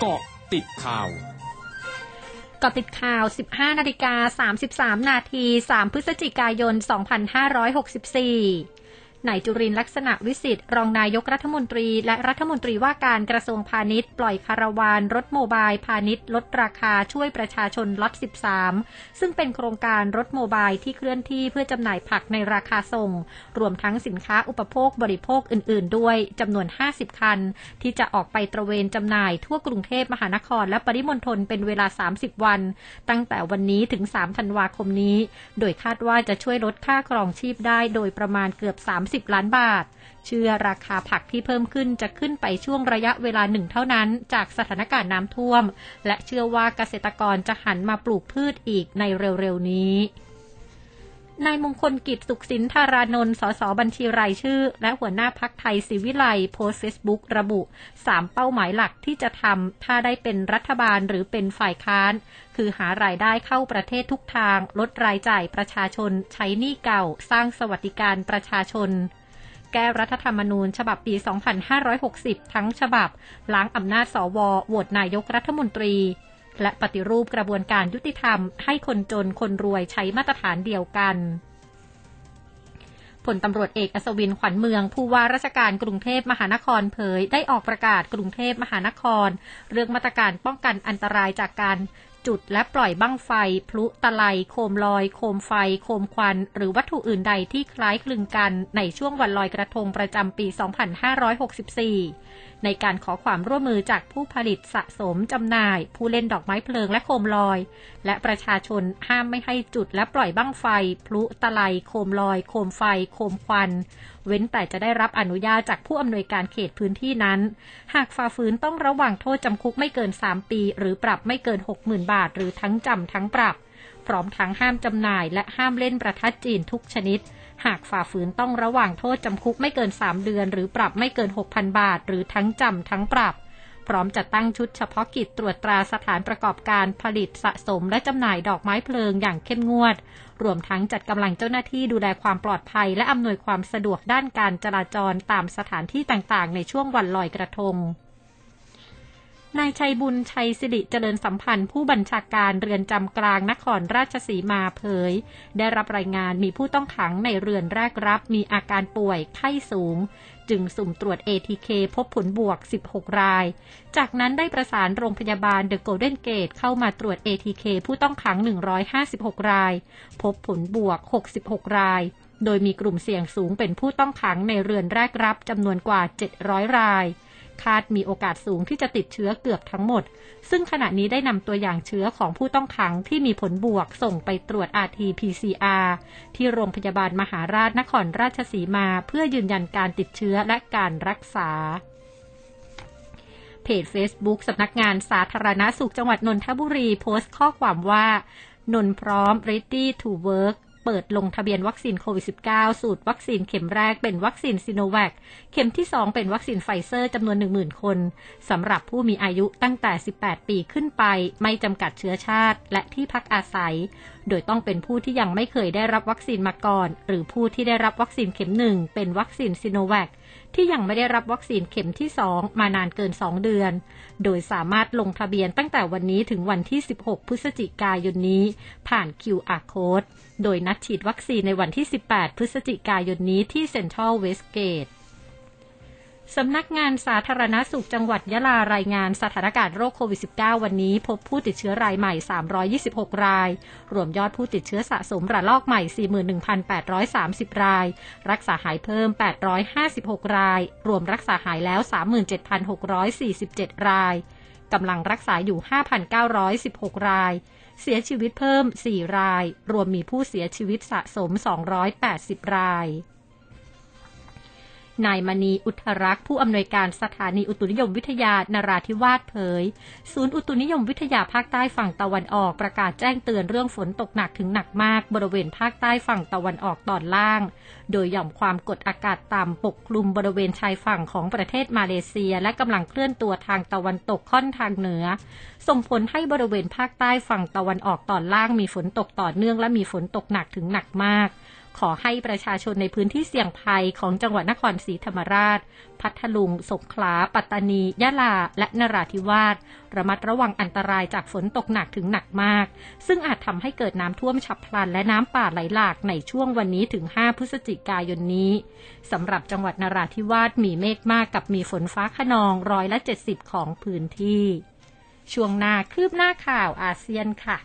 เกาะติดข่าวกาะติดข่าว 15 นาฬิกา 33 นาที 3 พฤศจิกายน 2564 นายจุรินลักษณะวิสิทธิ์ รองนายกรัฐมนตรี และรัฐมนตรีว่าการกระทรวงพาณิชย์ ปล่อยคาราวาน รถโมบายพาณิชย์ ลดราคาช่วยประชาชนล็อต13 ซึ่งเป็นโครงการรถโมบายที่เคลื่อนที่เพื่อจำหน่ายผักในราคาส่ง รวมทั้งสินค้าอุปโภคบริโภคอื่น ๆ ด้วยจำนวน 50 คัน ที่จะออกไปตระเวนจำหน่ายทั่วกรุงเทพมหานคร และปริมณฑลเป็นเวลา 30 วัน ตั้งแต่วันนี้ถึง 3 ธันวาคมนี้ โดยคาดว่าจะช่วยลดค่าครองชีพได้โดยประมาณเกือบ 3 30 ล้านบาท เชื่อราคาผักที่เพิ่มขึ้นจะขึ้นไปช่วงระยะเวลาหนึ่งเท่านั้น จากสถานการณ์น้ำท่วม และเชื่อว่าเกษตรกรจะหันมาปลูกพืชอีกในเร็วๆนี้ นายมงคลกิจสุขสินธารานนท์สสบัญชีรายชื่อ และหัวหน้าพักไทยศิวิไลโพสเฟซบุ๊กระบุ 3 เป้าหมายหลักที่จะทำถ้าได้เป็นรัฐบาลหรือเป็นฝ่ายค้าน คือหารายได้เข้าประเทศทุกทาง ลดรายจ่ายประชาชน ใช้หนี้เก่า สร้างสวัสดิการประชาชนแก้รัฐธรรมนูญ ฉบับปี 2560 ทั้งฉบับ ล้างอำนาจสวโหวตนายกรัฐมนตรี และปฏิรูปกระบวนการยุติธรรมให้คนจนคนรวยใช้มาตรฐานเดียวกันพลตำรวจเอกอัศวินขวัญเมือง ผู้ว่าราชการกรุงเทพมหานครเผย ได้ออกประกาศกรุงเทพมหานคร เรื่องมาตรการป้องกันอันตรายจากการจุดและปล่อยบั้งไฟ พลุตะไลโคมลอย โคมไฟ โคมควัน หรือวัตถุอื่นใดที่คล้ายคลึงกันในช่วงวันลอยกระทงประจำปี 2564 ในการขอความร่วมมือจากผู้ผลิตสะสมจำหน่าย ผู้เล่นดอกไม้เพลิงและโคมลอย และประชาชนห้ามไม่ให้จุดและปล่อยบั้งไฟ พลุตะไลโคมลอย โคมไฟ โคมควัน เว้นแต่จะได้รับอนุญาตจากผู้อำนวยการเขตพื้นที่นั้น หากฝ่าฝืนต้องระวังโทษจำคุกไม่เกิน 3 ปี หรือปรับไม่เกิน 60,000 บาท หรือทั้งจำทั้งปรับ พร้อมทั้งห้ามจำหน่าย และห้ามเล่นประทัดจีนทุกชนิด หากฝ่าฝืนต้องระวังโทษจำคุกไม่เกิน 3 เดือน หรือปรับไม่เกิน 6,000 บาท หรือทั้งจำทั้งปรับ พร้อมจัดตั้งชุดเฉพาะกิจตรวจตราสถานประกอบการผลิตสะสมและจำหน่ายดอกไม้เพลิงอย่างเข้มงวด รวมทั้งจัดกำลังเจ้าหน้าที่ดูแลความปลอดภัย และอำนวยความสะดวกด้านการจราจรตามสถานที่ต่างๆ ในช่วงวันลอยกระทงนายชัยบุญชัยสิริเจริญสัมพันธ์ผู้บัญชาการเรือนจำกลางนครราชสีมาเผย ได้รับรายงานมีผู้ต้องขังในเรือนแรกรับมีอาการป่วยไข้สูง จึงสุ่มตรวจ ATK พบผลบวก 16 ราย จากนั้นได้ประสานโรงพยาบาลเดอะโกลเด้นเกตเข้ามาตรวจ ATK ผู้ต้องขัง 156 ราย พบผลบวก 66 ราย โดยมีกลุ่มเสี่ยงสูงเป็นผู้ต้องขังในเรือนแรกรับจำนวนกว่า 700 ราย คาดมีโอกาสสูงที่จะติดเชื้อเกือบทั้งหมด ซึ่งขณะนี้ได้นำตัวอย่างเชื้อของผู้ต้องขังที่มีผลบวกส่งไปตรวจ RT-PCR ที่โรงพยาบาลมหาราชนครราชสีมา เพื่อยืนยันการติดเชื้อและการรักษาเพจ Facebook สำนักงานสาธารณาสุขจังหวัดนนทบุรีโพสต์ข้อความว่า นนท์พร้อม ready to work เปิดลงทะเบียนวัคซีนโควิด -19 สูตรวัคซีนเข็มแรกเป็นวัคซีนซิโนแวคเข็มที่ 2 เป็นวัคซีนไฟเซอร์จำนวน 10,000 คนสำหรับผู้มีอายุตั้งแต่ 18 ปีขึ้นไป ไม่จำกัดเชื้อชาติ และที่พักอาศัย โดยต้องเป็นผู้ที่ยังไม่เคยได้รับวัคซีนมาก่อน หรือผู้ที่ได้รับวัคซีนเข็มหนึ่งเป็นวัคซีนซิโนแวคที่ยังไม่ได้รับวัคซีนเข็มที่ 2 มานานเกิน 2 เดือน โดยสามารถลงทะเบียนตั้งแต่วันนี้ถึงวันที่ 16 พฤศจิกายนนี้ ผ่าน QR Code โดยนัดฉีดวัคซีนในวันที่ 18 พฤศจิกายนนี้ที่เซ็นทรัลเวสเกตสำนักงานสาธารณาสุขจังหวัดยะลารายงานสถานการณ์โรคโควิด -19 วันนี้ พบผู้ติดเชื้อรายใหม่ 326 ราย รวมยอดผู้ติดเชื้อสะสมระลอกใหม่ 41,830 ราย รักษาหายเพิ่ม 856 ราย รวมรักษาหายแล้ว 37,647 ราย กำลังรักษาอยู่ 5,916 ราย เสียชีวิตเพิ่ม 4 ราย รวมมีผู้เสียชีวิตสะสม 280 ราย นายมณีอุทรักษ์ผู้อำนวยการสถานีอุตุนิยมวิทยานราธิวาสเผย ศูนย์อุตุนิยมวิทยาภาคใต้ฝั่งตะวันออกประกาศแจ้งเตือนเรื่องฝนตกหนักถึงหนักมาก บริเวณภาคใต้ฝั่งตะวันออกตอนล่าง โดยหย่อมความกดอากาศต่ำปกคลุมบริเวณชายฝั่งของประเทศมาเลเซีย และกำลังเคลื่อนตัวทางตะวันตกค่อนทางเหนือ ส่งผลให้บริเวณภาคใต้ฝั่งตะวันออกตอนล่างมีฝนตกต่อเนื่องและมีฝนตกหนักถึงหนักมาก ขอให้ประชาชนในพื้นที่เสี่ยงภัยของจังหวัดนครศรีธรรมราช พัทลุง สงขลา ปัตตานี ยะลา และนราธิวาส ระมัดระวังอันตรายจากฝนตกหนักถึงหนักมาก ซึ่งอาจทำให้เกิดน้ำท่วมฉับพลันและน้ำป่าไหลหลากในช่วงวันนี้ถึง 5 พฤศจิกายนนี้ สำหรับจังหวัดนราธิวาสมีเมฆมากกับมีฝนฟ้าขนองร้อยละ 70 ของพื้นที่ ช่วงหน้าคืบหน้าข่าวอาเซียนค่ะ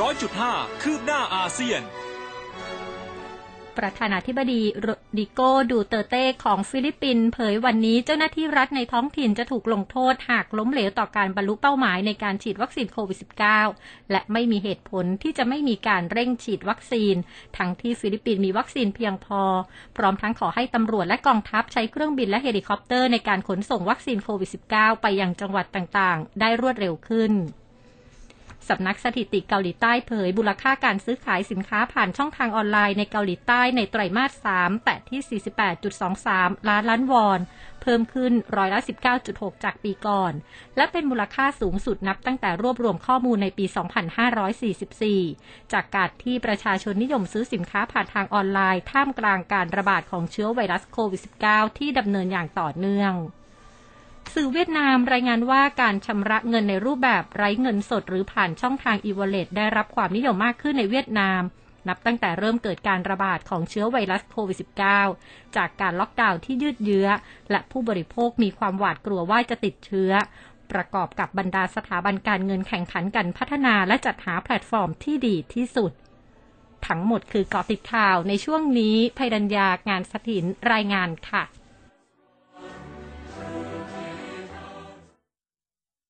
ร้อยจุดห้าคืบหน้าอาเซียน ประธานาธิบดีโรดรีโกดูแตร์เตของฟิลิปปินส์เผยวันนี้เจ้าหน้าที่รัฐในท้องถิ่นจะถูกลงโทษหากล้มเหลวต่อการบรรลุเป้าหมายในการฉีดวัคซีนโควิด -19 และไม่มีเหตุผลที่จะไม่มีการเร่งฉีดวัคซีน ทั้งที่ฟิลิปปินส์มีวัคซีนเพียงพอ พร้อมทั้งขอให้ตำรวจและกองทัพใช้เครื่องบินและเฮลิคอปเตอร์ในการขนส่งวัคซีนโควิด -19 ไปยังจังหวัดต่างๆ ได้รวดเร็วขึ้น สำนักสถิติเกาหลีใต้เผยมูลค่าการซื้อขายสินค้าผ่านช่องทางออนไลน์ในเกาหลีใต้ในไตรมาส 3 แตะที่ 48.23 ล้านล้านวอน เพิ่มขึ้นร้อยละ 19.6 จากปีก่อน และเป็นมูลค่าสูงสุดนับตั้งแต่รวบรวมข้อมูลในปี 2544 จากการที่ประชาชนนิยมซื้อสินค้าผ่านทางออนไลน์ท่ามกลางการระบาดของเชื้อไวรัสโควิด -19 ที่ดำเนินอย่างต่อเนื่อง สื่อเวียดนามรายงานว่าการชำระเงินในรูปแบบไร้เงินสด หรือผ่านช่องทาง e-wallet ได้รับความนิยมมากขึ้นในเวียดนาม นับตั้งแต่เริ่มเกิดการระบาดของเชื้อไวรัสโควิด -19 จากการล็อกดาวน์ที่ยืดเยื้อ และผู้บริโภคมีความหวาดกลัวว่าจะติดเชื้อ ประกอบกับบรรดาสถาบันการเงินแข่งขันกันพัฒนาและจัดหาแพลตฟอร์มที่ดีที่สุด ทั้งหมดคือเกาะติดข่าวในช่วงนี้ภัยดัญญางานสถินรายงานค่ะ